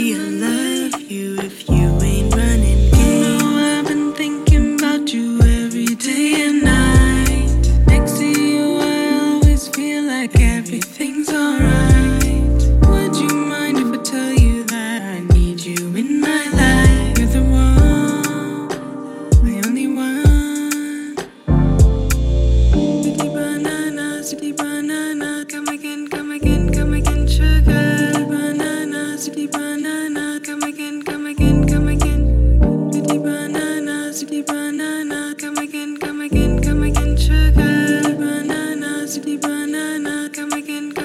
I love you if you banana, come again, come again, come again, sugar. Banana, sweetly banana, come again.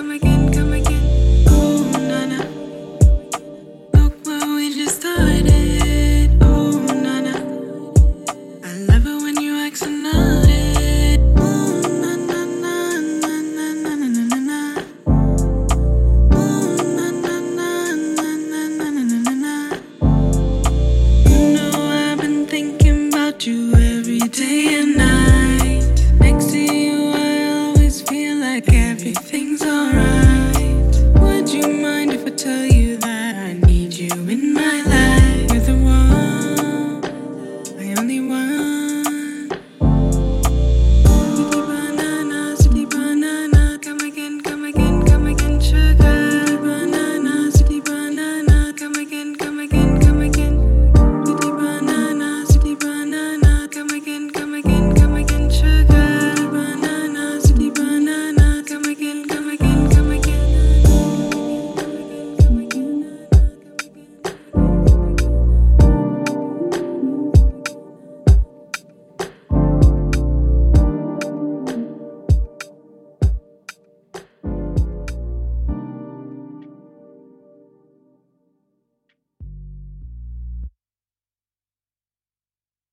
晚。